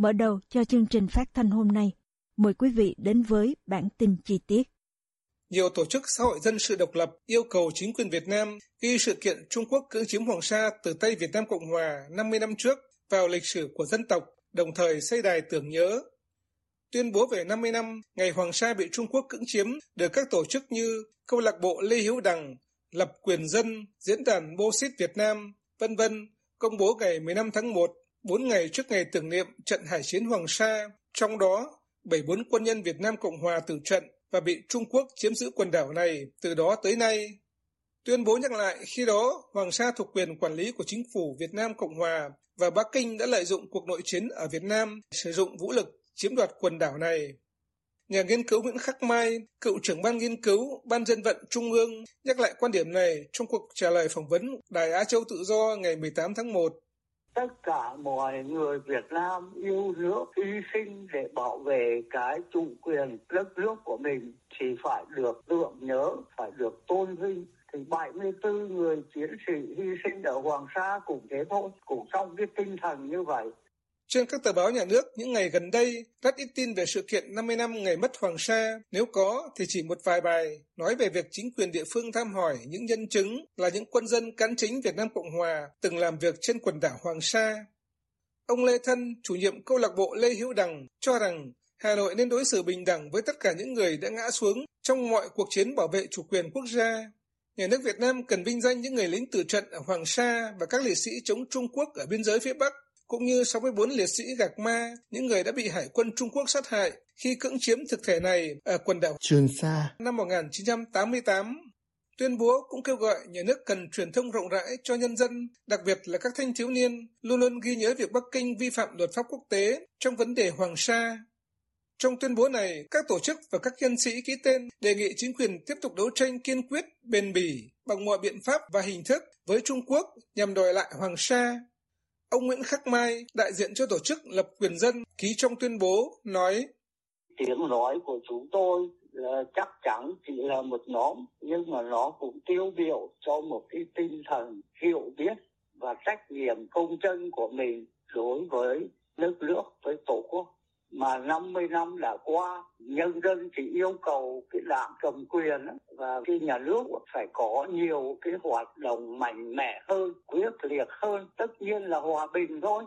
Mở đầu cho chương trình phát thanh hôm nay, mời quý vị đến với bản tin chi tiết. Nhiều tổ chức xã hội dân sự độc lập yêu cầu chính quyền Việt Nam ghi sự kiện Trung Quốc cưỡng chiếm Hoàng Sa từ Tây Việt Nam Cộng Hòa 50 năm trước vào lịch sử của dân tộc, đồng thời xây đài tưởng nhớ. Tuyên bố về 50 năm ngày Hoàng Sa bị Trung Quốc cưỡng chiếm được các tổ chức như Câu lạc bộ Lê Hiếu Đằng, Lập Quyền Dân, Diễn đàn Bô Xít Việt Nam, vân vân công bố ngày 15 tháng 1 4 ngày trước ngày tưởng niệm trận hải chiến Hoàng Sa, trong đó 74 quân nhân Việt Nam Cộng Hòa tử trận và bị Trung Quốc chiếm giữ quần đảo này từ đó tới nay. Tuyên bố nhắc lại khi đó Hoàng Sa thuộc quyền quản lý của chính phủ Việt Nam Cộng Hòa và Bắc Kinh đã lợi dụng cuộc nội chiến ở Việt Nam sử dụng vũ lực chiếm đoạt quần đảo này. Nhà nghiên cứu Nguyễn Khắc Mai, cựu trưởng ban nghiên cứu Ban dân vận Trung ương nhắc lại quan điểm này trong cuộc trả lời phỏng vấn Đài Á Châu Tự Do ngày 18 tháng 1 tất cả mọi người Việt Nam yêu nước hy sinh để bảo vệ cái chủ quyền đất nước của mình thì phải được tưởng nhớ, phải được tôn vinh thì 74 người chiến sĩ hy sinh ở Hoàng Sa cũng thế thôi, cũng trong cái tinh thần như vậy. Trên các tờ báo nhà nước những ngày gần đây, rất ít tin về sự kiện 50 năm ngày mất Hoàng Sa. Nếu có thì chỉ một vài bài nói về việc chính quyền địa phương tham hỏi những nhân chứng là những quân dân cán chính Việt Nam Cộng Hòa từng làm việc trên quần đảo Hoàng Sa. Ông Lê Thân, chủ nhiệm câu lạc bộ Lê Hữu Đằng, cho rằng Hà Nội nên đối xử bình đẳng với tất cả những người đã ngã xuống trong mọi cuộc chiến bảo vệ chủ quyền quốc gia. Nhà nước Việt Nam cần vinh danh những người lính tử trận ở Hoàng Sa và các liệt sĩ chống Trung Quốc ở biên giới phía Bắc cũng như 64 liệt sĩ Gạc Ma, những người đã bị Hải quân Trung Quốc sát hại khi cưỡng chiếm thực thể này ở quần đảo Trường Sa năm 1988. Tuyên bố cũng kêu gọi nhà nước cần truyền thông rộng rãi cho nhân dân, đặc biệt là các thanh thiếu niên, luôn luôn ghi nhớ việc Bắc Kinh vi phạm luật pháp quốc tế trong vấn đề Hoàng Sa. Trong tuyên bố này, các tổ chức và các nhân sĩ ký tên đề nghị chính quyền tiếp tục đấu tranh kiên quyết, bền bỉ bằng mọi biện pháp và hình thức với Trung Quốc nhằm đòi lại Hoàng Sa Ông Nguyễn Khắc Mai, đại diện cho tổ chức Lập Quyền Dân, ký trong tuyên bố, nói. Tiếng nói của chúng tôi là chắc chắn chỉ là một nhóm, nhưng mà nó cũng tiêu biểu cho một cái tinh thần hiểu biết và trách nhiệm công chân của mình đối với nước nước, với Tổ quốc mà 50 năm đã qua, nhân dân chỉ yêu cầu cái đảng cầm quyền và cái nhà nước phải có nhiều cái hoạt động mạnh mẽ hơn, quyết liệt hơn, tất nhiên là hòa bình thôi.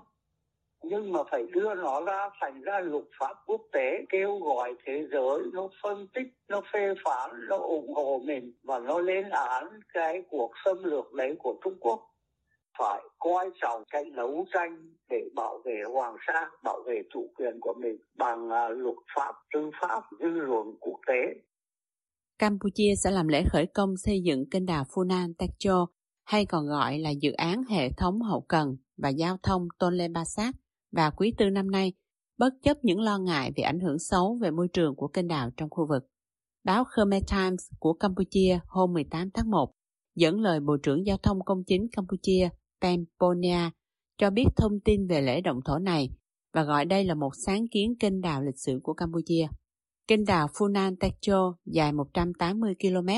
Nhưng mà phải đưa nó ra, thành ra luật pháp quốc tế kêu gọi thế giới nó phân tích, nó phê phán, nó ủng hộ mình, và nó lên án cái cuộc xâm lược đấy của trung quốc phải coi trọng cái đấu tranh để bảo vệ Hoàng Sa, bảo vệ chủ quyền của mình bằng à, luật pháp, tư pháp, dư luận quốc tế. Campuchia sẽ làm lễ khởi công xây dựng kênh đào Funan Techo, hay còn gọi là dự án hệ thống hậu cần và giao thông Tonle Basat và quý tư năm nay, bất chấp những lo ngại về ảnh hưởng xấu về môi trường của kênh đào trong khu vực. Báo Khmer Times của Campuchia hôm 18 tháng 1 dẫn lời Bộ trưởng Giao thông Công chính Campuchia Pamponia cho biết thông tin về lễ động thổ này và gọi đây là một sáng kiến kênh đào lịch sử của Campuchia. Kênh đào Funan Techo dài 180 km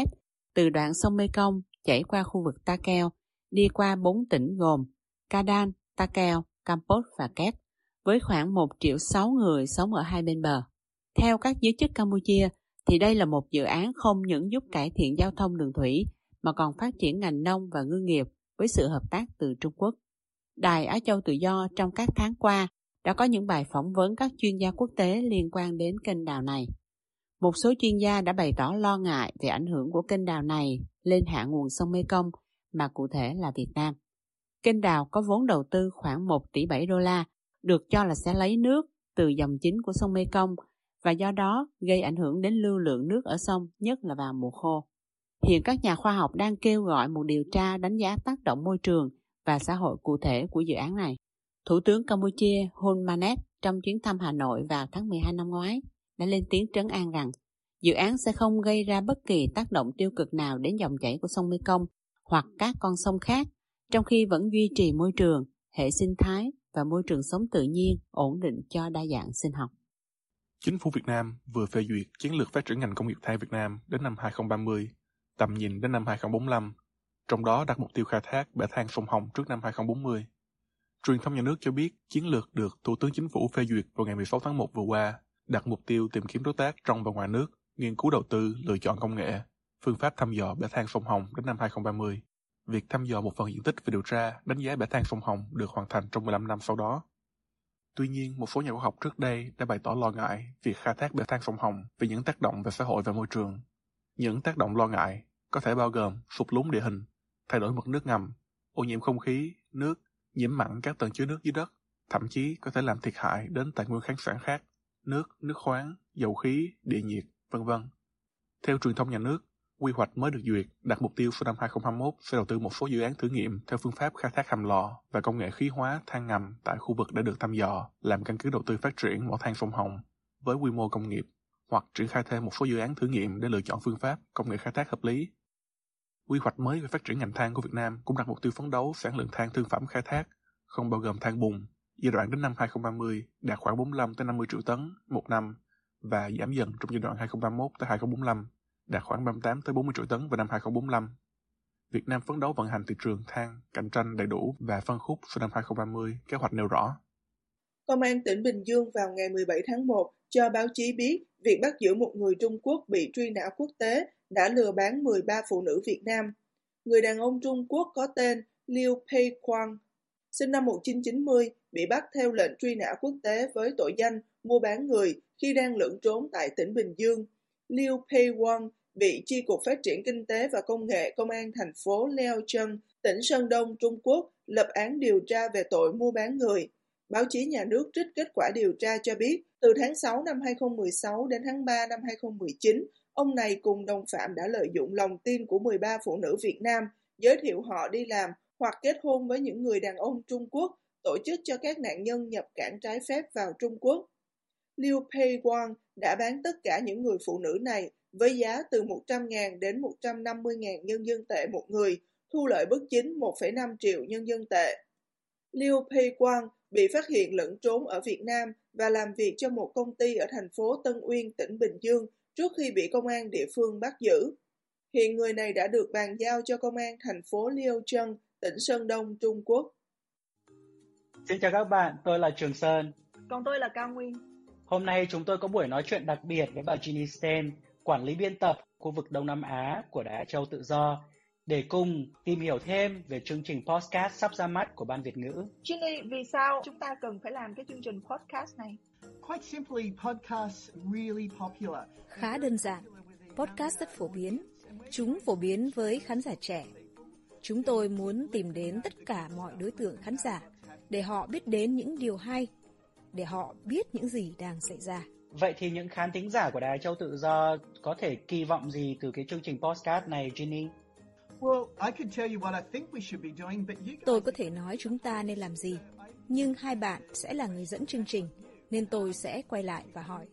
từ đoạn sông Mekong chảy qua khu vực Ta Keo, đi qua bốn tỉnh gồm Kadan, Ta Keo, Kampot và Kép, với khoảng 1 triệu 6 người sống ở hai bên bờ. Theo các giới chức Campuchia, thì đây là một dự án không những giúp cải thiện giao thông đường thủy mà còn phát triển ngành nông và ngư nghiệp với sự hợp tác từ Trung Quốc. Đài Á Châu Tự Do trong các tháng qua đã có những bài phỏng vấn các chuyên gia quốc tế liên quan đến kênh đào này. Một số chuyên gia đã bày tỏ lo ngại về ảnh hưởng của kênh đào này lên hạ nguồn sông Mekong, mà cụ thể là Việt Nam. Kênh đào có vốn đầu tư khoảng 1 tỷ 7 đô la, được cho là sẽ lấy nước từ dòng chính của sông Mekong và do đó gây ảnh hưởng đến lưu lượng nước ở sông, nhất là vào mùa khô. Hiện các nhà khoa học đang kêu gọi một điều tra đánh giá tác động môi trường và xã hội cụ thể của dự án này. Thủ tướng Campuchia Hun Manet trong chuyến thăm Hà Nội vào tháng 12 năm ngoái đã lên tiếng trấn an rằng dự án sẽ không gây ra bất kỳ tác động tiêu cực nào đến dòng chảy của sông Mekong hoặc các con sông khác, trong khi vẫn duy trì môi trường, hệ sinh thái và môi trường sống tự nhiên ổn định cho đa dạng sinh học. Chính phủ Việt Nam vừa phê duyệt chiến lược phát triển ngành công nghiệp than Việt Nam đến năm 2030, tầm nhìn đến năm 2045, trong đó đặt mục tiêu khai thác bể than sông Hồng trước năm 2040. Truyền thông nhà nước cho biết chiến lược được Thủ tướng Chính phủ phê duyệt vào ngày 16 tháng 1 vừa qua, đặt mục tiêu tìm kiếm đối tác trong và ngoài nước, nghiên cứu đầu tư, lựa chọn công nghệ, phương pháp thăm dò bể than sông Hồng đến năm 2030. Việc thăm dò một phần diện tích và điều tra, đánh giá bể than sông Hồng được hoàn thành trong 15 năm sau đó. Tuy nhiên, một số nhà khoa học trước đây đã bày tỏ lo ngại việc khai thác bể than sông Hồng vì những tác động về xã hội và môi trường. Những tác động lo ngại có thể bao gồm sụt lún địa hình, thay đổi mực nước ngầm, ô nhiễm không khí, nước, nhiễm mặn các tầng chứa nước dưới đất, thậm chí có thể làm thiệt hại đến tài nguyên khoáng sản khác, nước, nước khoáng, dầu khí, địa nhiệt, vân vân. Theo truyền thông nhà nước, quy hoạch mới được duyệt đặt mục tiêu sau năm 2021 sẽ đầu tư một số dự án thử nghiệm theo phương pháp khai thác hầm lò và công nghệ khí hóa than ngầm tại khu vực đã được thăm dò, làm căn cứ đầu tư phát triển mỏ than sông Hồng với quy mô công nghiệp hoặc triển khai thêm một số dự án thử nghiệm để lựa chọn phương pháp, công nghệ khai thác hợp lý Quy hoạch mới về phát triển ngành than của Việt Nam cũng đặt mục tiêu phấn đấu sản lượng than thương phẩm khai thác, không bao gồm than bùn, giai đoạn đến năm 2030 đạt khoảng 45 tới 50 triệu tấn một năm và giảm dần trong giai đoạn 2031 tới 2045 đạt khoảng 38 tới 40 triệu tấn vào năm 2045. Việt Nam phấn đấu vận hành thị trường than cạnh tranh đầy đủ và phân khúc sau năm 2030, kế hoạch nêu rõ. Công an tỉnh Bình Dương vào ngày 17 tháng 1 cho báo chí biết việc bắt giữ một người Trung Quốc bị truy nã quốc tế đã lừa bán 13 phụ nữ Việt Nam. Người đàn ông Trung Quốc có tên Liu Pei Quang, sinh năm 1990, bị bắt theo lệnh truy nã quốc tế với tội danh mua bán người khi đang lẫn trốn tại tỉnh Bình Dương. Liu Pei Quang bị Chi cục Phát triển Kinh tế và Công nghệ Công an thành phố Leo Trân, tỉnh Sơn Đông, Trung Quốc, lập án điều tra về tội mua bán người. Báo chí nhà nước trích kết quả điều tra cho biết, từ tháng 6 năm 2016 đến tháng 3 năm 2019, Ông này cùng đồng phạm đã lợi dụng lòng tin của 13 phụ nữ Việt Nam, giới thiệu họ đi làm hoặc kết hôn với những người đàn ông Trung Quốc, tổ chức cho các nạn nhân nhập cảng trái phép vào Trung Quốc. Liu Pei Wang đã bán tất cả những người phụ nữ này với giá từ 100.000 đến 150.000 nhân dân tệ một người, thu lợi bất chính 1,5 triệu nhân dân tệ. Liu Pei Quang bị phát hiện lẫn trốn ở Việt Nam và làm việc cho một công ty ở thành phố Tân Uyên, tỉnh Bình Dương trước khi bị công an địa phương bắt giữ. Hiện người này đã được bàn giao cho công an thành phố Liêu Trân, tỉnh Sơn Đông, Trung Quốc. Xin chào các bạn, tôi là Trường Sơn. Còn tôi là Cao Nguyên. Hôm nay chúng tôi có buổi nói chuyện đặc biệt với bà Ginny Sten, quản lý biên tập khu vực Đông Nam Á của Đài Châu Tự Do, để cùng tìm hiểu thêm về chương trình podcast sắp ra mắt của Ban Việt ngữ. Ginny, vì sao chúng ta cần phải làm cái chương trình podcast này? Quite simply, podcasts really popular. Khá đơn giản, podcast rất phổ biến. Chúng phổ biến với khán giả trẻ. Chúng tôi muốn tìm đến tất cả mọi đối tượng khán giả để họ biết đến những điều hay, để họ biết những gì đang xảy ra. Vậy thì những khán thính giả của Đài Châu Tự Do có thể kỳ vọng gì từ cái chương trình podcast này, Ginny? Tôi có thể nói chúng ta nên làm gì, nhưng hai bạn sẽ là người dẫn chương trình nên tôi sẽ quay lại và hỏi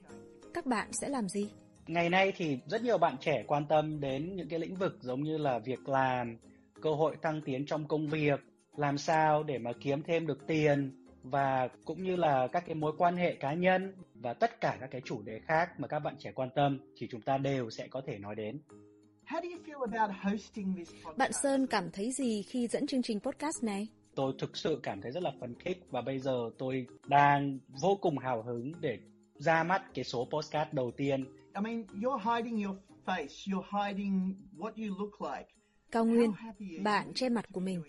các bạn sẽ làm gì? Ngày nay thì rất nhiều bạn trẻ quan tâm đến những cái lĩnh vực giống như là việc làm, cơ hội thăng tiến trong công việc, làm sao để mà kiếm thêm được tiền và cũng như là các cái mối quan hệ cá nhân và tất cả các cái chủ đề khác mà các bạn trẻ quan tâm thì chúng ta đều sẽ có thể nói đến. Bạn Sơn cảm thấy gì khi dẫn chương trình podcast này? tôi thực sự cảm thấy rất là phấn khích và bây giờ tôi đang vô cùng hào hứng để ra mắt cái số postcard đầu tiên. I mean, you're hiding your face, you're hiding what you look like. Cao Nguyên, bạn che mặt của mình.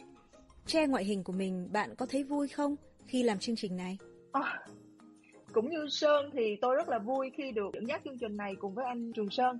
Che ngoại hình của mình, bạn có thấy vui không khi làm chương trình này? À, cũng như Sơn thì tôi rất là vui khi được dẫn dắt chương trình này cùng với anh Trường Sơn.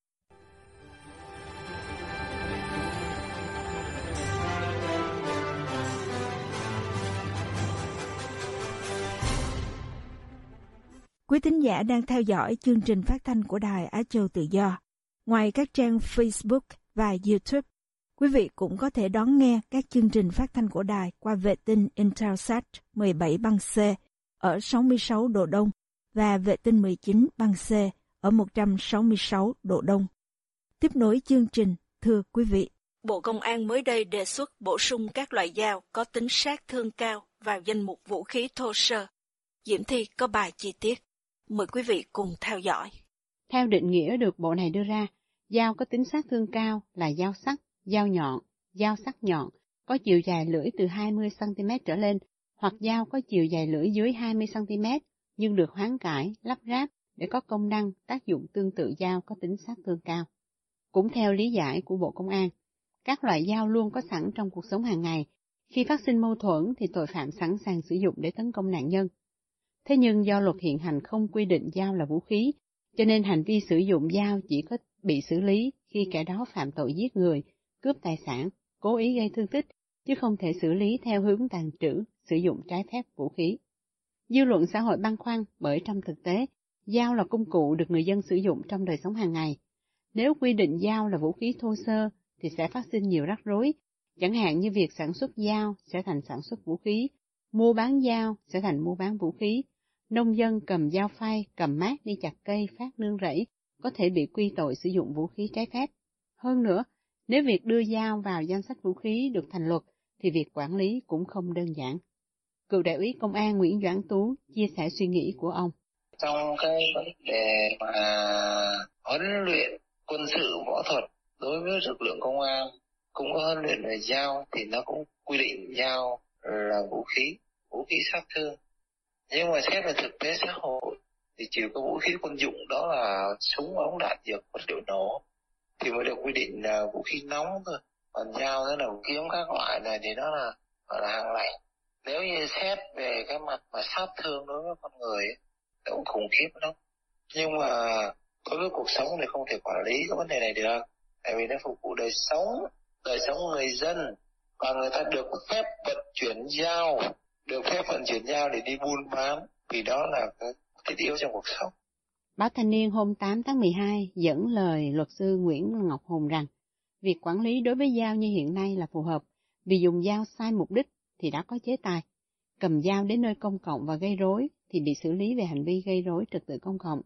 Quý thính giả đang theo dõi chương trình phát thanh của Đài Á Châu Tự Do. Ngoài các trang Facebook và YouTube, quý vị cũng có thể đón nghe các chương trình phát thanh của đài qua vệ tinh Intelsat 17 băng C ở 66 độ Đông và vệ tinh 19 băng C ở 166 độ Đông. Tiếp nối chương trình, thưa quý vị. Bộ Công an mới đây đề xuất bổ sung các loại dao có tính sát thương cao vào danh mục vũ khí thô sơ. Diễm Thi có bài chi tiết. Mời quý vị cùng theo dõi. Theo định nghĩa được bộ này đưa ra, dao có tính sát thương cao là dao sắc, dao nhọn, dao sắc nhọn, có chiều dài lưỡi từ 20cm trở lên hoặc dao có chiều dài lưỡi dưới 20cm nhưng được hoán cải, lắp ráp để có công năng tác dụng tương tự dao có tính sát thương cao. Cũng theo lý giải của Bộ Công an, các loại dao luôn có sẵn trong cuộc sống hàng ngày. Khi phát sinh mâu thuẫn thì tội phạm sẵn sàng sử dụng để tấn công nạn nhân. Thế nhưng do luật hiện hành không quy định dao là vũ khí, cho nên hành vi sử dụng dao chỉ có bị xử lý khi kẻ đó phạm tội giết người, cướp tài sản, cố ý gây thương tích, chứ không thể xử lý theo hướng tàn trữ, sử dụng trái phép vũ khí. Dư luận xã hội băn khoăn bởi trong thực tế, dao là công cụ được người dân sử dụng trong đời sống hàng ngày. Nếu quy định dao là vũ khí thô sơ thì sẽ phát sinh nhiều rắc rối, chẳng hạn như việc sản xuất dao sẽ thành sản xuất vũ khí, mua bán dao sẽ thành mua bán vũ khí, nông dân cầm dao phay, cầm mát đi chặt cây phát nương rẫy có thể bị quy tội sử dụng vũ khí trái phép. Hơn nữa, nếu việc đưa dao vào danh sách vũ khí được thành luật thì việc quản lý cũng không đơn giản. Cựu đại úy công an Nguyễn Doãn Tú chia sẻ suy nghĩ của ông. Trong cái vấn đề mà huấn luyện quân sự võ thuật đối với lực lượng công an cũng có huấn luyện về dao thì nó cũng quy định dao là vũ khí, vũ khí sát thương. Nhưng mà xét về thực tế xã hội thì chỉ có vũ khí quân dụng đó là súng ống đạn dược vật liệu nổ. Thì mới được quy định là vũ khí nóng thôi. Còn dao đó là vũ khí các loại này thì nó là gọi là hàng lạnh. Nếu như xét về cái mặt mà sát thương đối với con người nó cũng khủng khiếp lắm. Nhưng mà đối với cuộc sống thì không thể quản lý cái vấn đề này được. Tại vì nó phục vụ đời sống đời sống người dân và người ta được phép vận chuyển dao, được phép vận chuyển dao để đi buôn bán, vì đó là cái thiết yếu trong cuộc sống Báo Thanh niên hôm 8 tháng 12 dẫn lời luật sư Nguyễn Ngọc Hùng rằng, việc quản lý đối với dao như hiện nay là phù hợp, vì dùng dao sai mục đích thì đã có chế tài. Cầm dao đến nơi công cộng và gây rối thì bị xử lý về hành vi gây rối trật tự công cộng.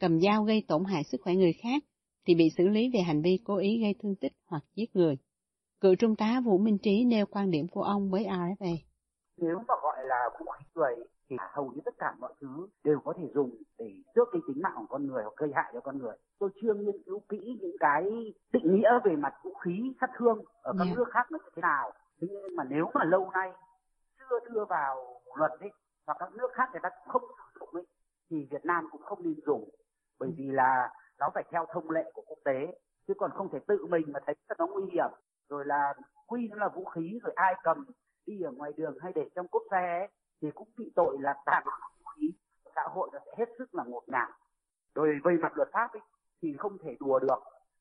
Cầm dao gây tổn hại sức khỏe người khác thì bị xử lý về hành vi cố ý gây thương tích hoặc giết người. Cựu trung tá Vũ Minh Trí nêu quan điểm của ông với RFA. Nếu mà gọi là vũ khí người thì hầu như tất cả mọi thứ đều có thể dùng để tước cái tính mạng của con người hoặc gây hại cho con người. Tôi chưa nghiên cứu kỹ những cái định nghĩa về mặt vũ khí sát thương ở các yeah. Dạ. nước khác nó như thế nào. Thế nhưng mà nếu mà lâu nay chưa đưa vào luật ấy hoặc các nước khác người ta không sử dụng ấy thì Việt Nam cũng không nên dùng bởi vì là nó phải theo thông lệ của quốc tế chứ còn không thể tự mình mà thấy nó nguy hiểm rồi là quy nó là vũ khí rồi ai cầm đi ở ngoài đường hay để trong cốp xe ấy, thì cũng bị tội là tàn vũ khí. Xã hội nó sẽ hết sức là ngột ngạt. Rồi về mặt luật pháp ấy, thì không thể đùa được.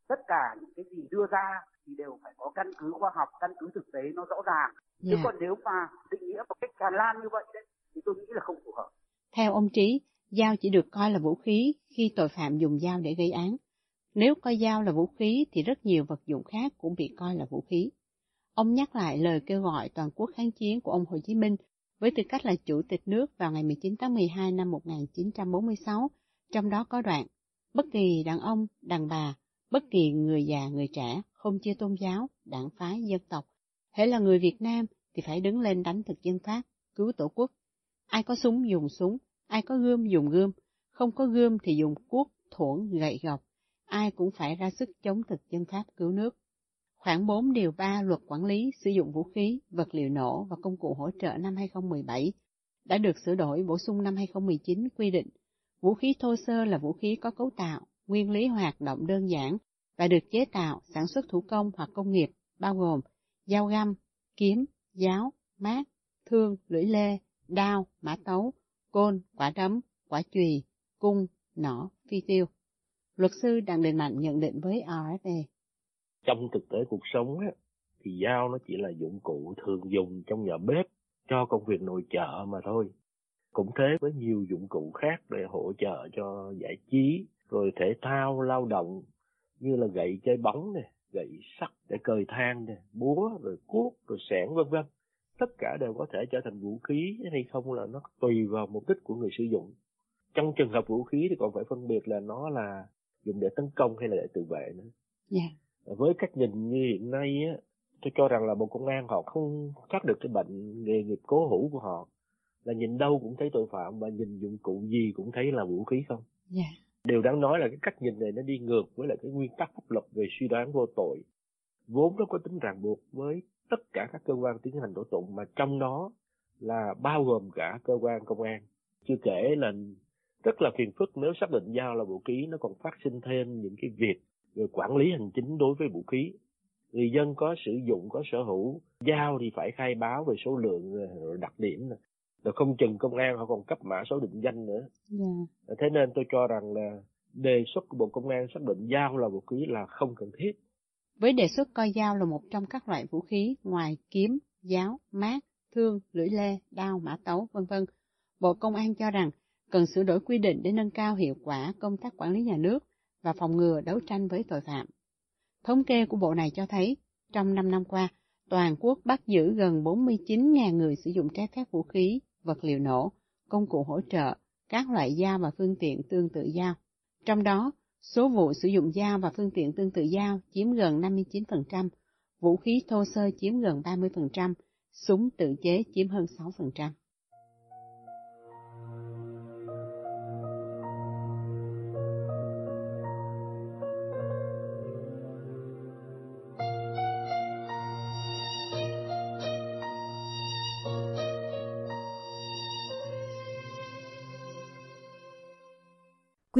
Tất cả những cái gì đưa ra thì đều phải có căn cứ khoa học căn cứ thực tế nó rõ ràng. Yeah. chứ còn nếu mà định nghĩa một cách tràn lan như vậy đấy thì tôi nghĩ là không phù hợp. Theo ông trí dao chỉ được coi là vũ khí khi tội phạm dùng dao để gây án nếu coi dao là vũ khí thì rất nhiều vật dụng khác cũng bị coi là vũ khí. Ông nhắc lại lời kêu gọi toàn quốc kháng chiến của ông Hồ Chí Minh với tư cách là chủ tịch nước vào ngày 19 tháng 12 năm 1946, trong đó có đoạn, bất kỳ đàn ông, đàn bà, bất kỳ người già, người trẻ, không chia tôn giáo, đảng phái, dân tộc, hễ là người Việt Nam thì phải đứng lên đánh thực dân Pháp, cứu tổ quốc. Ai có súng dùng súng, ai có gươm dùng gươm, không có gươm thì dùng cuốc, thuẫn, gậy gọc, ai cũng phải ra sức chống thực dân Pháp cứu nước. Khoảng 4 điều 3 luật quản lý sử dụng vũ khí, vật liệu nổ và công cụ hỗ trợ năm 2017 đã được sửa đổi bổ sung năm 2019 quy định vũ khí thô sơ là vũ khí có cấu tạo, nguyên lý hoạt động đơn giản và được chế tạo, sản xuất thủ công hoặc công nghiệp, bao gồm dao găm, kiếm, giáo, mát, thương, lưỡi lê, đao, mã tấu, côn, quả đấm, quả chùy, cung, nỏ, phi tiêu. Luật sư Đặng Đình Mạnh nhận định với RFA. Trong thực tế cuộc sống á, thì dao nó chỉ là dụng cụ thường dùng trong nhà bếp cho công việc nội trợ mà thôi. Cũng thế với nhiều dụng cụ khác để hỗ trợ cho giải trí, rồi thể thao, lao động như là gậy chơi bóng này, gậy sắt để cời thang này, búa, rồi cuốc, rồi sẻn vân vân. Tất cả đều có thể trở thành vũ khí hay không là nó tùy vào mục đích của người sử dụng. Trong trường hợp vũ khí thì còn phải phân biệt là nó là dùng để tấn công hay là để tự vệ nữa. Yeah. Dạ. Với cách nhìn như hiện nay á, tôi cho rằng là bộ công an họ không thoát được cái bệnh nghề nghiệp cố hữu của họ là nhìn đâu cũng thấy tội phạm và nhìn dụng cụ gì cũng thấy là vũ khí không. Yeah. Dạ. Điều đáng nói là cái cách nhìn này nó đi ngược với lại cái nguyên tắc pháp luật về suy đoán vô tội. Vốn nó có tính ràng buộc với tất cả các cơ quan tiến hành tố tụng mà trong đó là bao gồm cả cơ quan công an. Chưa kể là rất là phiền phức nếu xác định dao là vũ khí nó còn phát sinh thêm những cái việc về quản lý hành chính đối với vũ khí người dân có sử dụng có sở hữu dao thì phải khai báo về số lượng rồi đặc điểm rồi không chừng công an họ còn cấp mã số định danh nữa yeah. Dạ. thế nên tôi cho rằng là đề xuất của bộ công an xác định dao là vũ khí là không cần thiết với đề xuất coi dao là một trong các loại vũ khí ngoài kiếm giáo mát thương lưỡi lê đao mã tấu vân vân bộ công an cho rằng cần sửa đổi quy định để nâng cao hiệu quả công tác quản lý nhà nước và phòng ngừa đấu tranh với tội phạm. Thống kê của bộ này cho thấy, trong 5 năm qua, toàn quốc bắt giữ gần 49.000 người sử dụng trái phép vũ khí, vật liệu nổ, công cụ hỗ trợ, các loại dao và phương tiện tương tự dao. Trong đó, số vụ sử dụng dao và phương tiện tương tự dao chiếm gần 59%, vũ khí thô sơ chiếm gần 30%, súng tự chế chiếm hơn 6%.